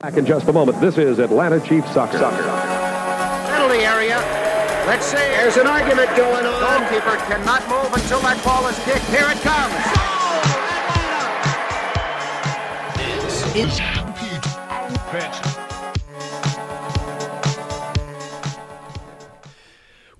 Back in just a moment. This is Atlanta Chiefs soccer. soccer. Penalty area. Let's see. There's an argument going on. Goalkeeper cannot move until that ball is kicked. Here it comes.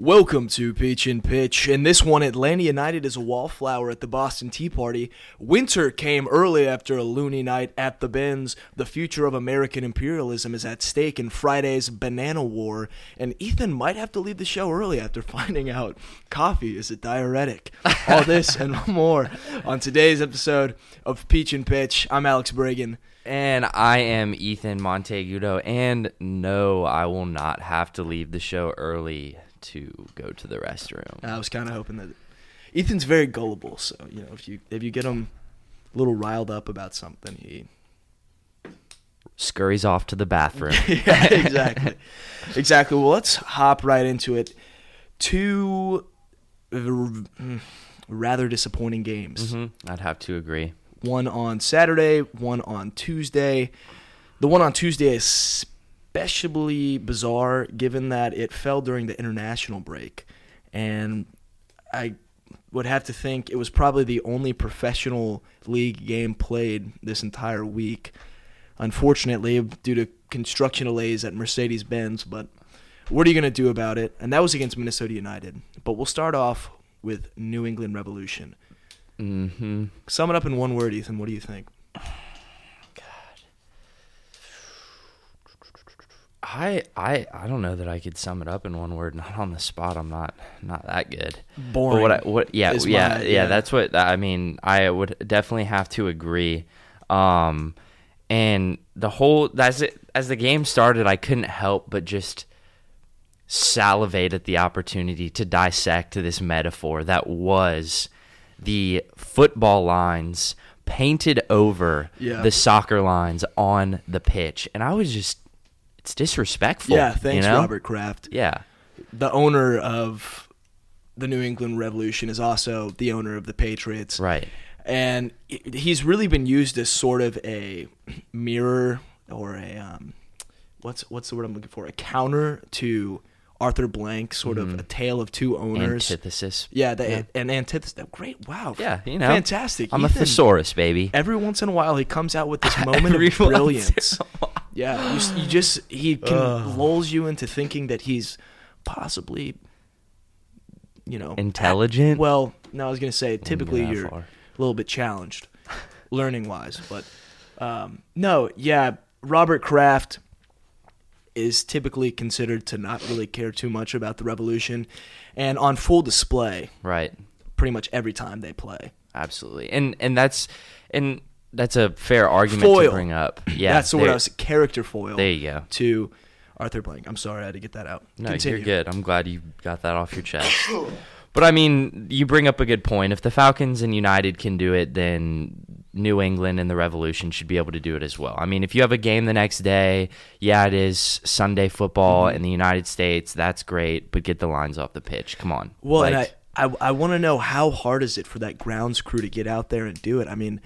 Welcome to Peach and Pitch. In this one, Atlanta United is a wallflower at the Boston Tea Party. Winter came early after a loony night at the Benz. The future of American imperialism is at stake in Friday's Banana War. And Ethan might have to leave the show early after finding out coffee is a diuretic. All this and more on today's episode of Peach and Pitch. I'm Alex Bragan. And I am Ethan Montegudo. And no, I will not have to leave the show early to go to the restroom. I was kind of hoping that Ethan's very gullible, so you know if you if you get him a little riled up about something, he Scurries off to the bathroom. yeah exactly exactly. Well, let's hop right into it. Two rather disappointing games. hmm I'd have to agree. One on Saturday, one on Tuesday. The one on Tuesday is especially bizarre given that it fell during the international break. And I would have to think it was probably the only professional league game played this entire week. Unfortunately, due to construction delays at Mercedes Benz, but what are you going to do about it? And that was against Minnesota United. But we'll start off with New England Revolution. hmm Sum it up in one word, Ethan. What do you think? I, I I don't know that I could sum it up in one word. Not on the spot. I'm not not that good. Boring But what I, what yeah yeah, my- yeah yeah. that's what I mean. I would definitely have to agree. Um, and the whole as it as the game started, I couldn't help but just salivate at the opportunity to dissect this metaphor that was the football lines painted over Yeah. the soccer lines on the pitch, and I was just it's disrespectful. Yeah, thanks, you know? Robert Kraft. Yeah, The owner of the New England Revolution is also the owner of the Patriots. right. And he's really been used as sort of a mirror or a um, what's what's the word I'm looking for? A counter to Arthur Blank, sort of a tale of two owners. Antithesis. yeah, the, Yeah. an antithesis. Great, wow. Yeah, you know, fantastic. I'm a thesaurus, baby. Every once in a while, he comes out with this moment of brilliance. A while. Yeah, you, you just he can lulls you into thinking that he's possibly, you know, Intelligent? Well, no, I was gonna say typically that you're far. a little bit challenged, learning wise, but um, no, yeah, Robert Kraft is typically considered to not really care too much about the revolution, and on full display Right. pretty much every time they play. Absolutely. And and that's and that's a fair argument Foil. to bring up. Yeah. that's the word I was character foil. There you go. To Arthur Blank. I'm sorry I had to get that out. No, Continue. you're good. I'm glad you got that off your chest. but I mean, you bring up a good point. If the Falcons and United can do it, then New England and the Revolution should be able to do it as well. I mean, if you have a game the next day, yeah, it is Sunday football Mm-hmm. in the United States. That's great, but get the lines off the pitch. Come on. Well, and I, I, I want to know how hard is it for that grounds crew to get out there and do it? I mean,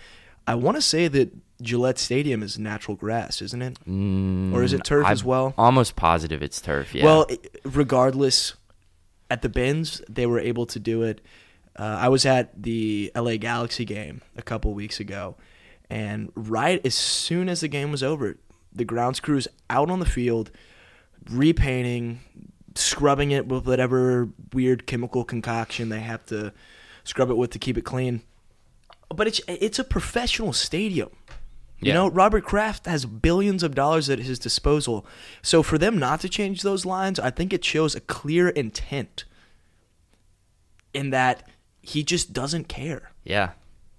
I want to say that Gillette Stadium is natural grass, isn't it? or is it turf I'm as well? Almost positive it's turf. Yeah. Well, regardless, at the Benz they were able to do it. Uh, I was at the LA Galaxy game a couple weeks ago, and right as soon as the game was over, the grounds crews out on the field, repainting, scrubbing it with whatever weird chemical concoction they have to scrub it with to keep it clean. But it's it's a professional stadium. You Yeah. know, Robert Kraft has billions of dollars at his disposal. So for them not to change those lines, I think it shows a clear intent in that he just doesn't care. Yeah.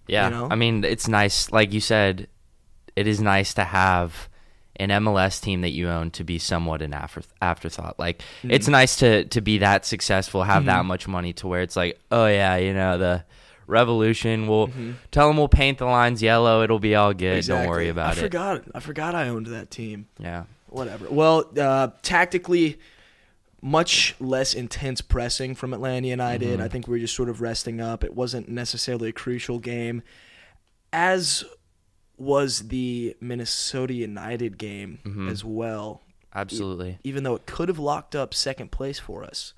Yeah. You know? I mean, it's nice. Like you said, it is nice to have an MLS team that you own to be somewhat an after- afterthought. Like, Mm-hmm. it's nice to, to be that successful, have that much money to where it's like, oh, yeah, you know, the revolution, we'll tell them we'll paint the lines yellow. It'll be all good. Don't worry Mm-hmm. About I it. forgot. I forgot I owned that team. Yeah. Whatever. Well, uh, tactically, much less intense pressing from Atlanta United. I think we were just sort of resting up. It wasn't necessarily a crucial game. As was the Minnesota United game Mm-hmm. as well. Absolutely. Even though it could have locked up second place for us.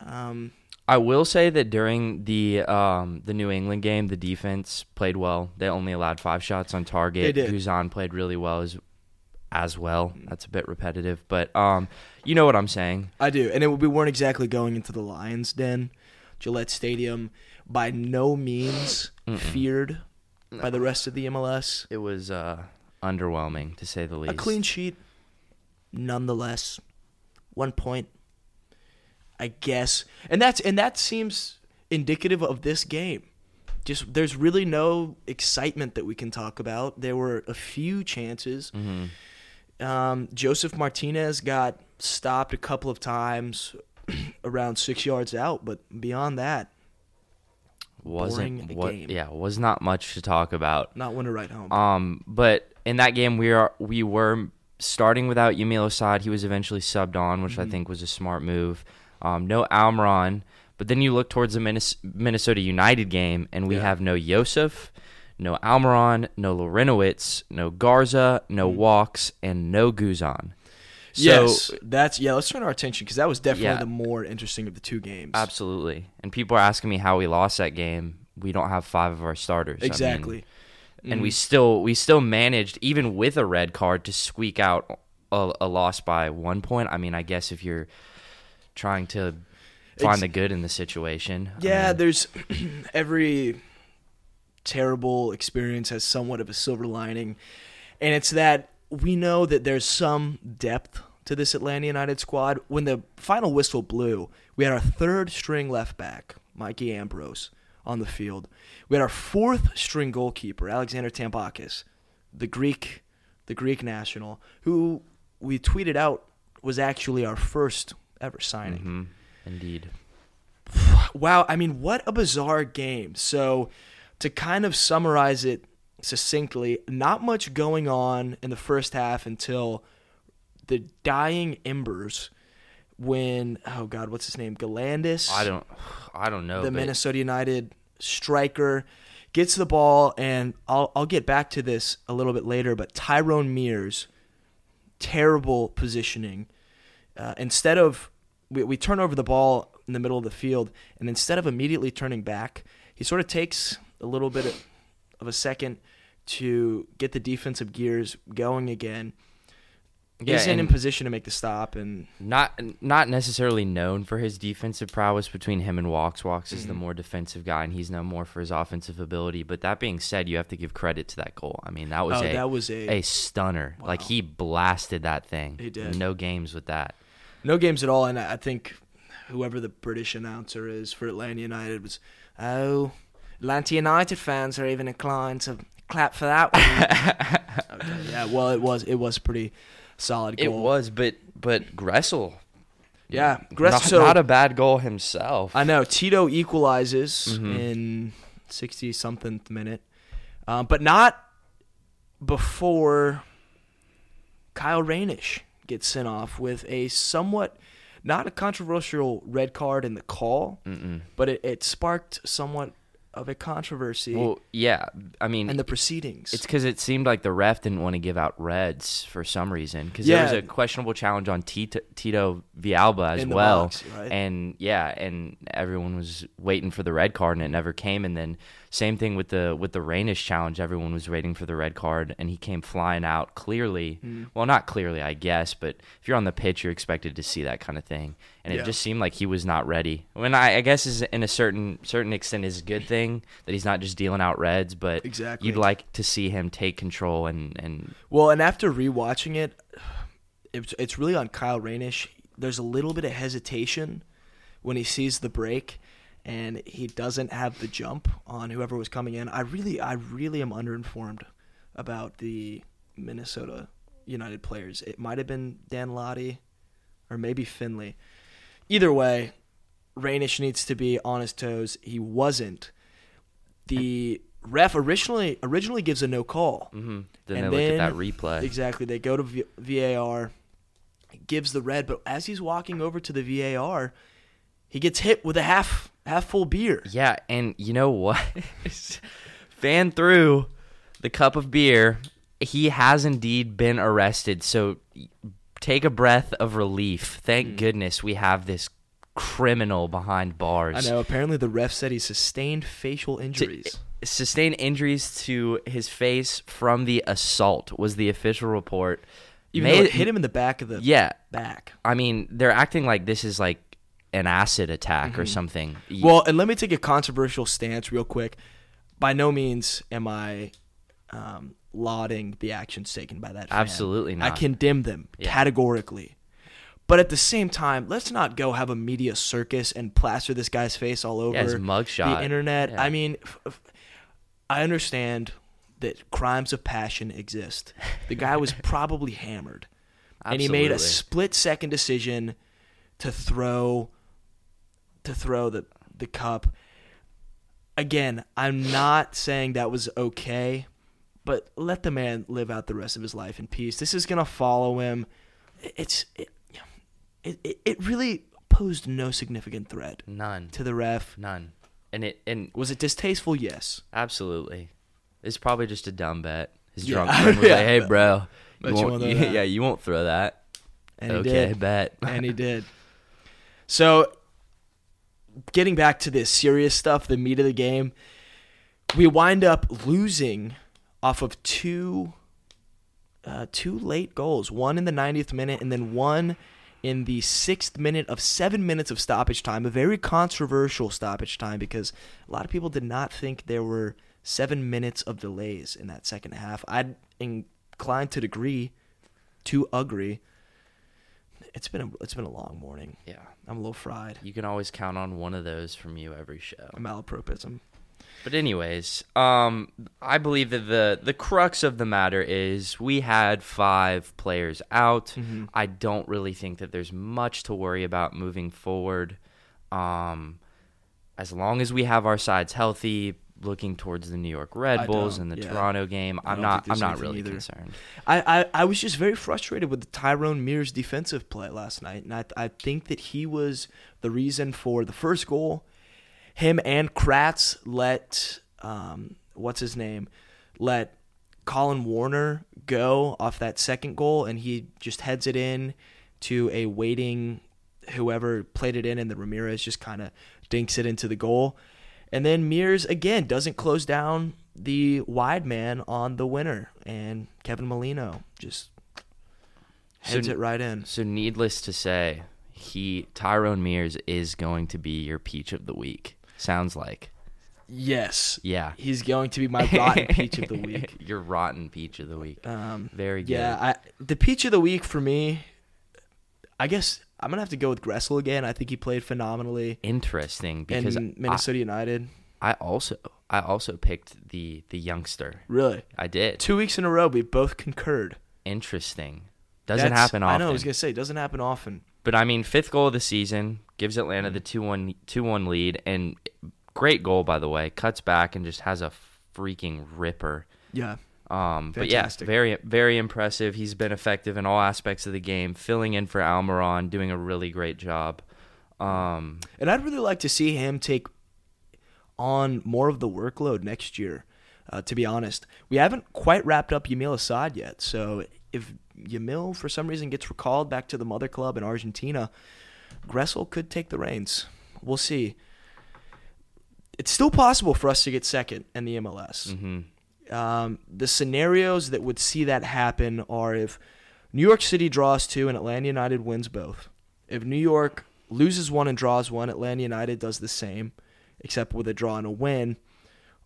Um, I will say that during the um, the New England game, the defense played well. They only allowed five shots on target. They did. Guzan played really well as as well. That's a bit repetitive, but um, you know what I'm saying. I do, and it, we weren't exactly going into the Lions' den. Gillette Stadium, by no means feared by the rest of the MLS. It was uh, underwhelming to say the least. A clean sheet, nonetheless. One point, I guess, and that's and that seems indicative of this game. Just there's really no excitement that we can talk about. There were a few chances. Um, Josef Martinez got stopped a couple of times around six yards out, but beyond that, wasn't what game. yeah was not much to talk about. not one to write home. Um, but in that game, we are we were starting without Yamil Assad. He was eventually subbed on, which I think was a smart move. Um, no Almiron, but then you look towards the Minnes- Minnesota United game, and we Yeah. have no Yosef, no Almiron, no Larentowicz, no Garza, no Walkes, and no Guzan. So, yes, that's yeah. Let's turn our attention because that was definitely Yeah. the more interesting of the two games. Absolutely. And people are asking me how we lost that game. We don't have five of our starters. I mean, Exactly. and we still we still managed even with a red card to squeak out a, a loss by one point. I mean, I guess if you're trying to find It's- the good in the situation, I Yeah, mean, there's every terrible experience has somewhat of a silver lining, and it's that we know that there's some depth to this Atlanta United squad. When the final whistle blew, we had our third string left back, Mikey Ambrose, on the field. We had our fourth string goalkeeper, Alexander Tabakis, the Greek, the Greek national, who we tweeted out was actually our first ever signing mhm, indeed. wow, I mean, what a bizarre game. So, to kind of summarize it succinctly, not much going on in the first half until the dying embers when, oh God, what's his name? Galandis? I don't, I don't know. the but Minnesota United striker gets the ball, and I'll I'll get back to this a little bit later. But Tyrone Mears, terrible positioning. Uh, instead of we, we turn over the ball in the middle of the field, and instead of immediately turning back, he sort of takes a little bit of, of a second to get the defensive gears going again. Yeah, isn't in position to make the stop, and not not necessarily known for his defensive prowess between him and Walkes. Walkes is Mm-hmm. the more defensive guy, and he's known more for his offensive ability. But that being said, you have to give credit to that goal. I mean, that was Oh, a that was a- a stunner. Like he blasted that thing. He did. No games with that. No games at all, and I think whoever the British announcer is for Atlanta United was, oh, Atlanta United fans are even inclined to clap for that one. okay, yeah, well, it was it was pretty solid Goal. It was, but but Gressel, yeah. Gress- not, so not a bad goal himself. I know Tito equalizes Mhm. in sixty something minute, um, but not before Kyle Reynish gets sent off with a somewhat not a controversial red card in the call, Mm-mm. but it, it sparked somewhat of a controversy Well, yeah. I mean, in the proceedings. It's because it seemed like the ref didn't want to give out reds for some reason. Because there was a questionable challenge on Tito, Tito Villalba as In well, box, right? and yeah, and everyone was waiting for the red card, and it never came. And then same thing with the with the Reynish challenge, everyone was waiting for the red card, and he came flying out clearly. Hmm. Well, not clearly, I guess, but if you're on the pitch, you're expected to see that kind of thing, and it just seemed like he was not ready. When I, I guess is in a certain certain extent is a good thing that he's not just dealing out reds, but Exactly. you'd like to see him take control and and Well, and after rewatching it, it's it's really on Kyle Reynish. There's a little bit of hesitation when he sees the break, and he doesn't have the jump on whoever was coming in. I really, I really am underinformed about the Minnesota United players. It might have been Dan Lottie, or maybe Finlay. Either way, Reynish needs to be on his toes. He wasn't. The ref originally originally gives a no call. mhm. then And they look at that then- replay. Exactly. They go to v- VAR, gives the red, but as he's walking over to the VAR, he gets hit with a half half full beer. Yeah, and you know what? Fan through the cup of beer. He has indeed been arrested. So take a breath of relief. Thank Hmm. goodness we have this criminal behind bars. I know. Apparently, the ref said he sustained facial injuries. Sustained injuries to his face from the assault was the official report. Even May- hit him in the back of the Yeah, back. I mean they're acting like this is like an acid attack or something. Mm-hmm. Well, and let me take a controversial stance real quick. By no means am I um, lauding the actions taken by that. Fan. Absolutely not. I condemn them Yeah. categorically. But at the same time, let's not go have a media circus and plaster this guy's face all over Yeah, mugshot. the internet. Yeah. I mean, I understand that crimes of passion exist. The guy was probably hammered, and he made a split second decision to throw to throw the the cup. Again, I'm not saying that was okay, but let the man live out the rest of his life in peace. This is gonna follow him. It's it, it, it- really posed no significant threat none, to the ref. none, and it and Was it distasteful? Yes. absolutely, it's probably just a dumb bet. His Yeah. drunk friend was Yeah. like, "Hey, bro, you you won't, won't you- yeah, you won't throw that." And he okay, bet. and he did. So, getting back to this serious stuff, the meat of the game, we wind up losing off of two, uh, two late goals. One in the 90th minute, and then one in the sixth minute of seven minutes of stoppage time. A very controversial stoppage time because a lot of people did not think there were seven minutes of delays in that second half. I'd inclined to agree, to agree. It's been a it's been a long morning. yeah, I'm a little fried. you can always count on one of those from you every show. Malapropism. But anyways, um, I believe that the the crux of the matter is we had five players out. Mm-hmm. I don't really think that there's much to worry about moving forward. Um, as long as we have our sides healthy, looking towards the New York Red Bulls and the yeah. Toronto game, I'm don't I'm not really either. concerned. I, I, I was just very frustrated with the Tyrone Mears defensive play last night, and I, I think that he was the reason for the first goal. Him and Kratz let um, what's his name let Collen Warner go off that second goal, and he just heads it in to a waiting whoever played it in, and the Ramirez just kind of dinks it into the goal. And then Mears again doesn't close down the wide man on the winner, and Kevin Molino just heads So- it right in. So needless to say, he Tyrone Mears is going to be your peach of the week. Sounds like. Yes, Yeah. he's going to be my rotten peach of the week. Your rotten peach of the week. Um, Very good. Yeah, I, the peach of the week for me, I guess I'm gonna have to go with Gressel again. I think he played phenomenally Interesting because in Minnesota United. I, I also I also picked the the youngster. Really, I did. two weeks in a row, we both concurred. Interesting. Doesn't That's- happen often. I know. I was gonna say, it doesn't happen often. But I mean, fifth goal of the season gives Atlanta the 2-1 2-1 lead, and great goal by the way. Cuts back and just has a freaking ripper. Yeah, Um, but yeah, very very impressive. He's been effective in all aspects of the game, filling in for Almiron, doing a really great job. Um, and I'd really like to see him take on more of the workload next year. Uh, to be honest, we haven't quite wrapped up Yamil Assad yet. So if Yamil for some reason gets recalled back to the mother club in Argentina, Gressel could take the reins. We'll see. It's still possible for us to get second in the MLS. mhm. Um, the scenarios that would see that happen are if New York City draws two and Atlanta United wins both. If New York loses one and draws one, Atlanta United does the same, except with a draw and a win.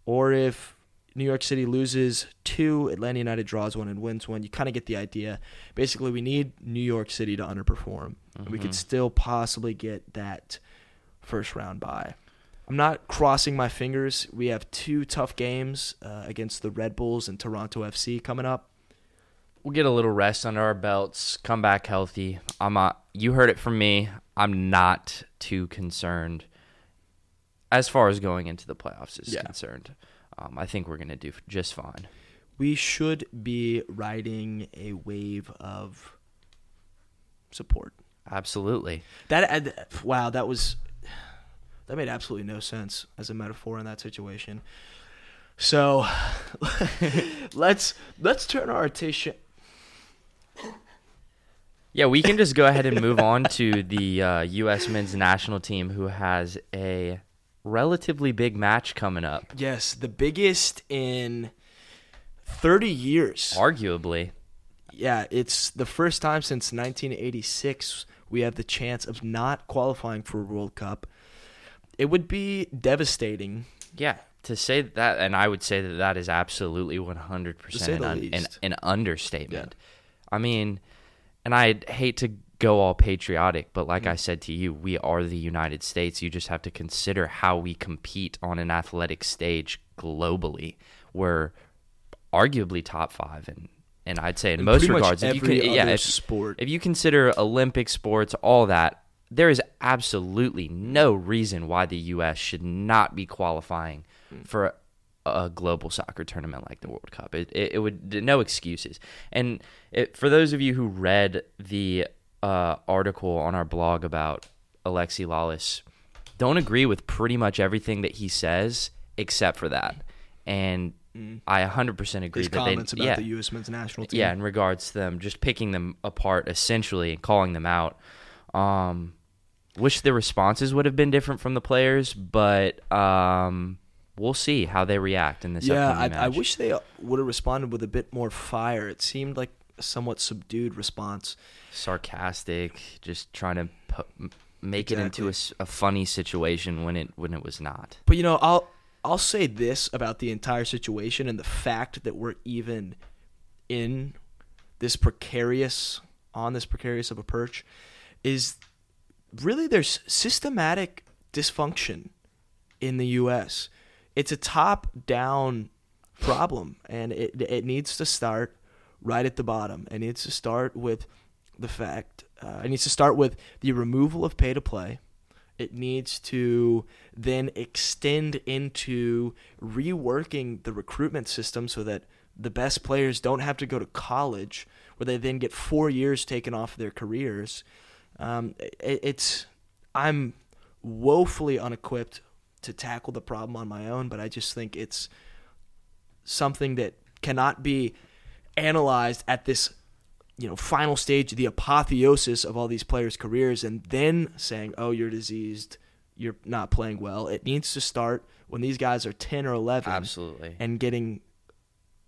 Or if New York City loses two, Atlanta United draws one and wins one. You kind of get the idea. Basically, we need New York City to underperform. and We could still possibly get that first round bye. I'm not crossing my fingers. We have two tough games uh, against the Red Bulls and Toronto FC coming up. we'll get a little rest under our belts, come back healthy. I'm not, you heard it from me. I'm not too concerned as far as going into the playoffs is Yeah. concerned. Um, I think we're going to do just fine. We should be riding a wave of support. Absolutely. That uh, wow, that was that made absolutely no sense as a metaphor in that situation. So let's let's turn our attention. Yeah, we can just go ahead and move on to the uh, U.S. men's national team, who has a relatively big match coming up. Yes, the biggest in 30 years. Arguably, Yeah, it's the first time since 1986 we have the chance of not qualifying for a World Cup. It would be devastating. yeah. To say that, and I would say that that is absolutely 100% an, the un- an, an understatement. I mean, and I hate to go all patriotic, but like hmm. I said to you, we are the United States. You just have to consider how we compete on an athletic stage globally. We're arguably top five, and and I'd say in, In most regards, if you can, yeah, if, sport. if you consider Olympic sports, all that, there is absolutely no reason why the U.S. should not be qualifying for a, a global soccer tournament like the World Cup. It, it, it would no excuses. And it, for those of you who read the uh, article on our blog about Alexi Lalas, don't agree with pretty much everything that he says except for that. And I 100% agree His that comments they, about yeah, the U.S. men's national team. yeah, in regards to them, just picking them apart essentially and calling them out. Um, wish the responses would have been different from the players, but um, we'll see how they react in this. Yeah, I, I wish they would have responded with a bit more fire. It seemed like a somewhat subdued response. sarcastic, just trying to pu- make it into a, a, funny situation when it when it was not. But you know, I'll I'll say this about the entire situation and the fact that we're even in this precarious on this precarious of a perch is really there's systematic dysfunction in the US. It's a top down problem and it it needs to start right at the bottom. It needs to start with the fact uh, it needs to start with the removal of pay to play. It needs to then extend into reworking the recruitment system so that the best players don't have to go to college, where they then get four years taken off their careers. Um, it, it's I'm woefully unequipped to tackle the problem on my own, but I just think it's something that cannot be analyzed at this you know final stage the apotheosis of all these players careers and then saying oh you're diseased. You're not playing well. It needs to start when these guys are 10 or 11 Absolutely. and getting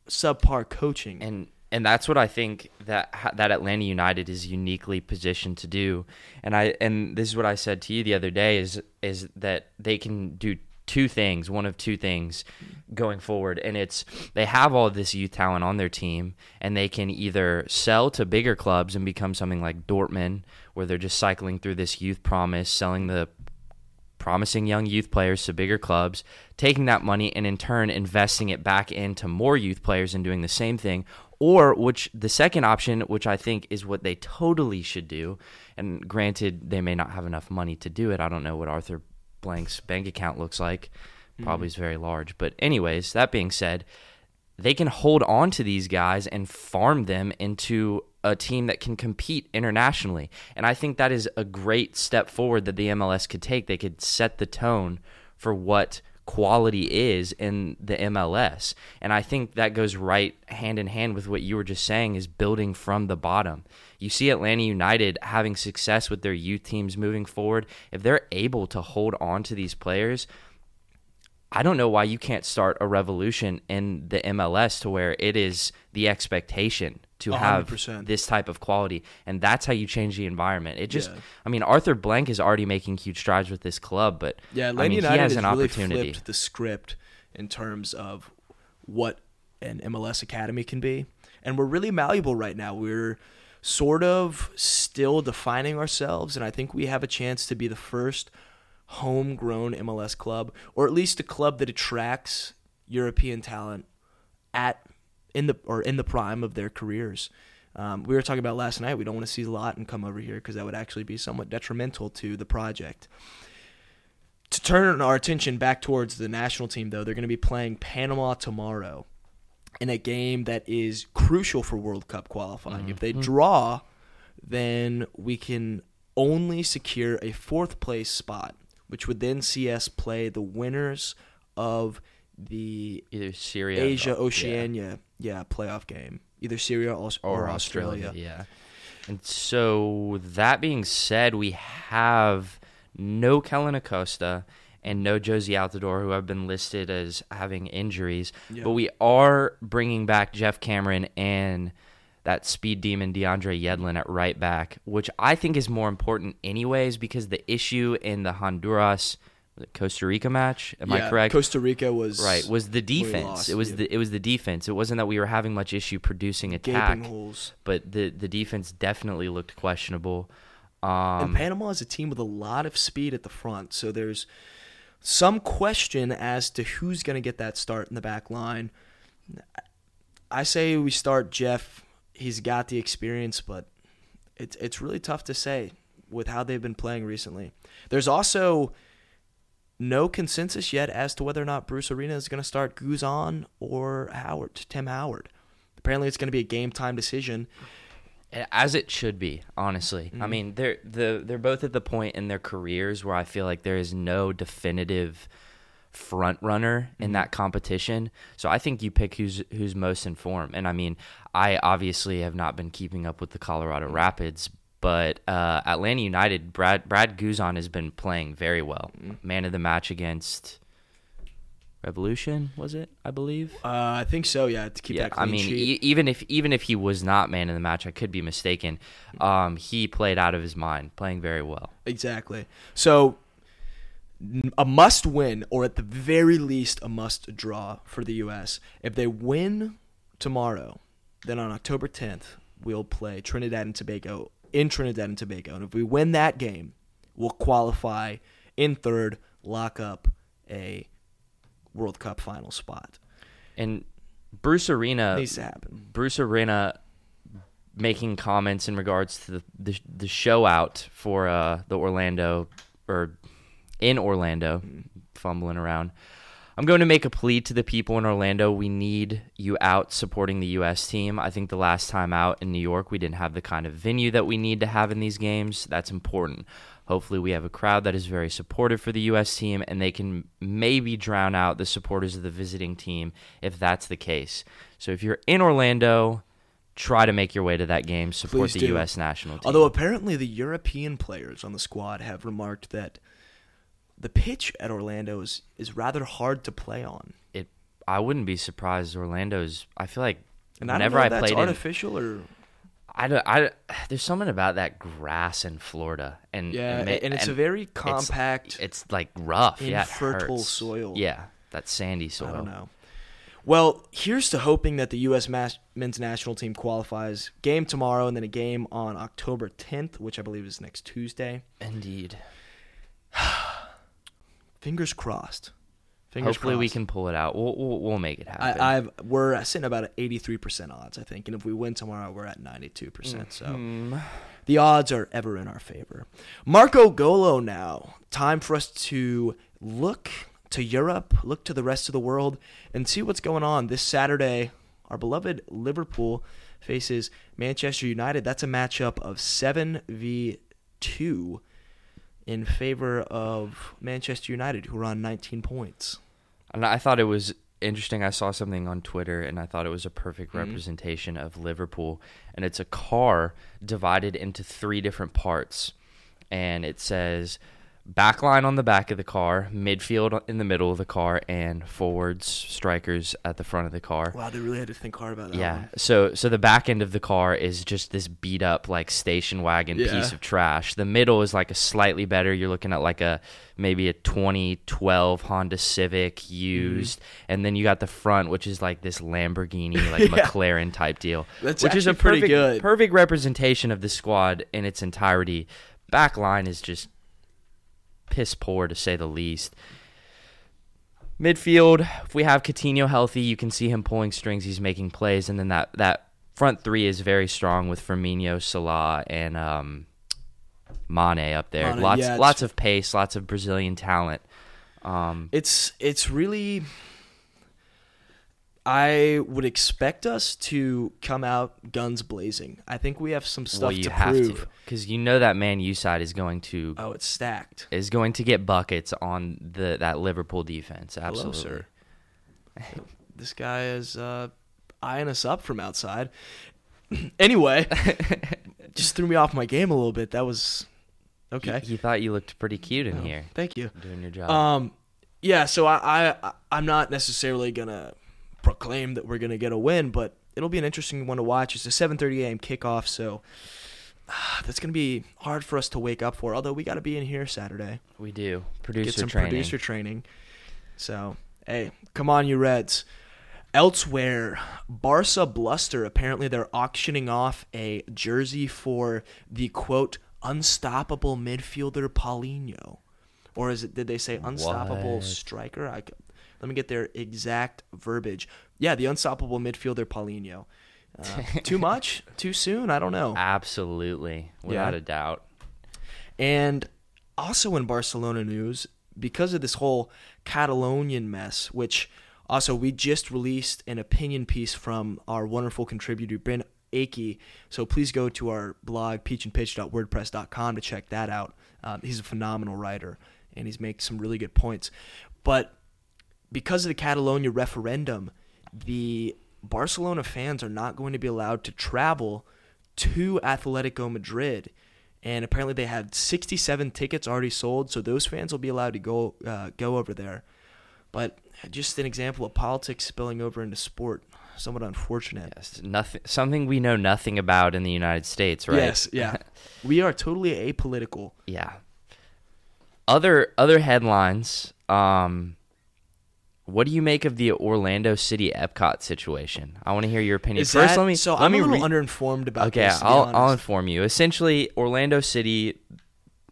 subpar coaching. And and that's what I think that that Atlanta United is uniquely positioned to do. And I and this is what I said to you the other day is is that they can do two things, one of two things going forward, and it's they have all this youth talent on their team, and they can either sell to bigger clubs and become something like Dortmund, where they're just cycling through this youth promise, selling the promising young youth players to bigger clubs, taking that money and in turn investing it back into more youth players and doing the same thing. Or which the second option, which I think is what they totally should do, and granted they may not have enough money to do it. I don't know what Arthur Blank's bank account looks like. Probably is mm-hmm. very large. But anyways, that being said, they can hold on to these guys and farm them into a team that can compete internationally. And I think that is a great step forward that the MLS could take. They could set the tone for what quality is in the MLS. And I think that goes right hand in hand with what you were just saying is building from the bottom. You see Atlanta United having success with their youth teams moving forward. If they're able to hold on to these players, I don't know why you can't start a revolution in the MLS to where it is the expectation to have hundred percent. this type of quality, and that's how you change the environment. It just, Yeah. I mean, Arthur Blank is already making huge strides with this club, but Yeah, I Atlanta mean, United he has has an really opportunity. flipped the script in terms of what an MLS academy can be, and we're really malleable right now. We're sort of still defining ourselves, and I think we have a chance to be the first homegrown MLS club, or at least a club that attracts European talent at in the or in the prime of their careers. Um, we were talking about last night. We don't want to see Lawton come over here because that would actually be somewhat detrimental to the project to turn our attention back towards the national team, though, they're going to be playing Panama tomorrow in a game that is crucial for World Cup qualifying. If they draw, then we can only secure a fourth place spot, which would then see us play the winners of the Either Syria, Asia yeah. Oceania yeah. playoff game, either Syria or, or, or Australia. Australia. Yeah. And so that being said, we have no Kellyn Acosta and no Jozy Altidore, who have been listed as having injuries. Yeah. But we are bringing back Geoff Cameron and that speed demon DeAndre Yedlin at right back, which I think is more important anyways because the issue in the Honduras Costa Rica match, am Yeah, I correct? Costa Rica was Right, was the defense. lost, it was yeah. the it was the defense. It wasn't that we were having much issue producing attack, holes. but the the defense definitely looked questionable. And Um, Panama is a team with a lot of speed at the front, so there's some question as to who's going to get that start in the back line. I say we start Geoff. He's got the experience, but it's it's really tough to say with how they've been playing recently. There's also no consensus yet as to whether or not Bruce Arena is going to start Guzan or Howard, Tim Howard. Apparently, it's going to be a game time decision. as it should be, honestly. Mm-hmm. I mean, they're the they're both at the point in their careers where I feel like there is no definitive front runner Mm-hmm. in that competition. So I think you pick who's who's most informed. And I mean, I obviously have not been keeping up with the Colorado Mm-hmm. Rapids, but uh, Atlanta United, Brad Brad Guzan has been playing very well. Mm-hmm. Man of the match against Revolution, was it? I believe. Uh, I think so. Yeah, to keep Yeah, that I clean mean, sheet. e- even if even if he was not man of the match, I could be mistaken. Um, he played out of his mind, playing very well. Exactly. So a must win, or at the very least, a must draw for the U.S. If they win tomorrow, then on October 10th, we'll play Trinidad and Tobago in Trinidad and Tobago. And if we win that game, we'll qualify in third, lock up a World Cup final spot. And Bruce Arena, Needs to happen. Bruce Arena, making comments in regards to the the, the show out for uh, the Orlando or in Orlando, fumbling around. I'm going to make a plea to the people in Orlando. We need you out supporting the U.S. team. I think the last time out in New York, we didn't have the kind of venue that we need to have in these games. That's important. Hopefully, we have a crowd that is very supportive for the U.S. team, and they can maybe drown out the supporters of the visiting team if that's the case. So, if you're in Orlando, try to make your way to that game. Support Please the do. U.S. national team. Although apparently the European players on the squad have remarked that the pitch at Orlando is, is rather hard to play on. it, I wouldn't be surprised. Orlando's. I feel like And I whenever I, that's played in, artificial or I don't. I there's something about that grass in Florida, and Yeah, ma- and it's a very compact, It's, like rough, yeah, infertile hurts. soil. Yeah, that sandy soil. I don't know. Well, here's to hoping that the U.S. mas- men's national team qualifies. Game tomorrow, and then a game on October 10th, which I believe is next Tuesday. Indeed. Fingers crossed. Fingers Hopefully, we can pull it out. We'll we'll, we'll make it happen. I, I've we're sitting about at 83% odds, I think, and if we win tomorrow, we're at 92%. Mm-hmm. So the odds are ever in our favor. Marco Golo now. Time for us to look to Europe, look to the rest of the world, and see what's going on this Saturday. Our beloved Liverpool faces Manchester United. That's a matchup of seven v two in favor of Manchester United, who are on 19 points. And I thought it was interesting. I saw something on Twitter, and I thought it was a Mm-hmm. perfect representation of Liverpool. And it's a car divided into three different parts, and it says backline on the back of the car, midfield in the middle of the car, and forwards, strikers at the front of the car. Wow, they really had to think hard about that. Yeah. one. So so the back end of the car is just this beat up like station wagon Yeah. piece of trash. The middle is like a slightly better. You're looking at like a maybe a 2012 Honda Civic mm-hmm. used, and then you got the front, which is like this Lamborghini like Yeah. McLaren type deal, That's which is a pretty perfect good. perfect representation of the squad in its entirety. Back line is just piss poor to say the least. Midfield, if we have Coutinho healthy, you can see him pulling strings. He's making plays, and then that that front three is very strong with Firmino, Salah, and um, Mane up there. Mane, lots yeah, lots of pace, lots of Brazilian talent. Um, It's it's really I would expect us to come out guns blazing. I think we have some stuff well, you to have prove. to because you know that Man U side is going to Oh, it's stacked. is going to get buckets on the that Liverpool defense. Absolutely. sir. this guy is uh, eyeing us up from outside. anyway, just threw me off my game a little bit. That was okay. He, he thought you looked pretty cute in here, Thank you. doing your job. Um, yeah. So I, I I'm not necessarily gonna proclaim that we're gonna get a win, but it'll be an interesting one to watch. It's a 7:30 a.m. kickoff, so ah, that's gonna be hard for us to wake up for. Although we got to be in here Saturday, we do producer get some training. producer training. So hey, come on, you Reds. Elsewhere, Barca Bluster. Apparently, they're auctioning off a jersey for the quote unstoppable midfielder Paulinho, or is it? Did they say unstoppable What? striker? I, let me get their exact verbiage. Yeah, the unstoppable midfielder Paulinho. Uh, too much? Too soon? I don't know. Absolutely, without Yeah. a doubt. And also in Barcelona news, because of this whole Catalonian mess, which also we just released an opinion piece from our wonderful contributor Ben Akey. So please go to our blog peachandpitch.wordpress.com to check that out. Um, he's a phenomenal writer and he's making some really good points. But because of the Catalonia referendum, the Barcelona fans are not going to be allowed to travel to Atletico Madrid. And apparently they had 67 tickets already sold, so those fans will be allowed to go uh, go over there. But just an example of politics spilling over into sport, somewhat unfortunate. Yes, nothing. Something we know nothing about in the United States, right? Yes, yeah. we are totally apolitical. Yeah. Other other headlines. Um, what do you make of the Orlando City Epcot situation? I want to hear your opinion. Is First, that- let me so let I'm me a little re- underinformed about Okay, this. I'll I'll inform you. Essentially, Orlando City.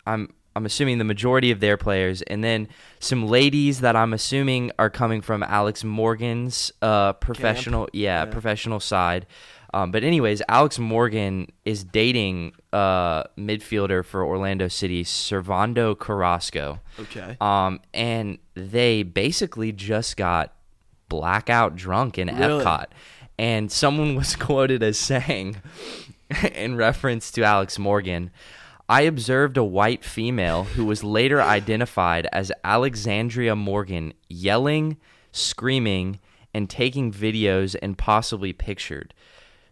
I'm I'm assuming the majority of their players, and then some ladies that I'm assuming are coming from Alex Morgan's uh, professional, yeah, Yeah. professional side. Um, but anyways, Alex Morgan is dating uh, midfielder for Orlando City, Servando Carrasco. Okay. Um, and they basically just got blackout drunk in Really? Epcot. And someone was quoted as saying, in reference to Alex Morgan, I observed a white female who was later identified as Alexandria Morgan yelling, screaming, and taking videos and possibly pictured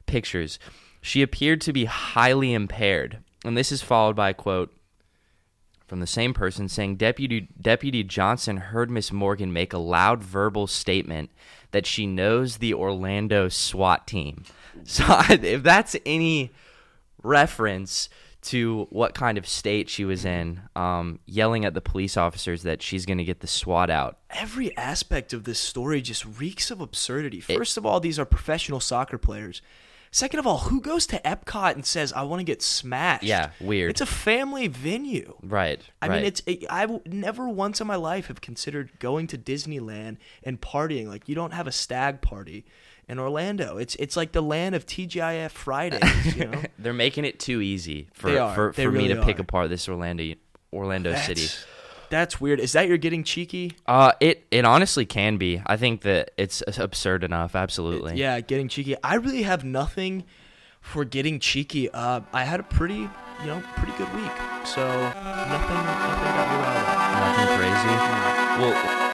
pictures. She appeared to be highly impaired. And this is followed by a quote from the same person saying Deputy Deputy Johnson heard Miss Morgan make a loud verbal statement that she knows the Orlando SWAT team. So if that's any reference to what kind of state she was in, um, yelling at the police officers that she's going to get the SWAT out. Every aspect of this story just reeks of absurdity. First of all, these are professional soccer players. Second of all, who goes to Epcot and says, "I want to get smashed"? Yeah, weird. It's a family venue. Right. I right. mean, it's it, I w- never once in my life have considered going to Disneyland and partying. Like you don't have a stag party in Orlando. It's it's like the land of TGIF Fridays. You know, They're making it too easy for are. for, for me really to pick apart this Orlando Orlando City. that's, that's weird. Is that you're getting cheeky? Uh, it it honestly can be. I think that it's absurd enough. Absolutely. Yeah, getting cheeky. I really have nothing for getting cheeky. Uh, I had a pretty, you know, pretty good week. So nothing, nothing got me riled up. Nothing crazy. Well,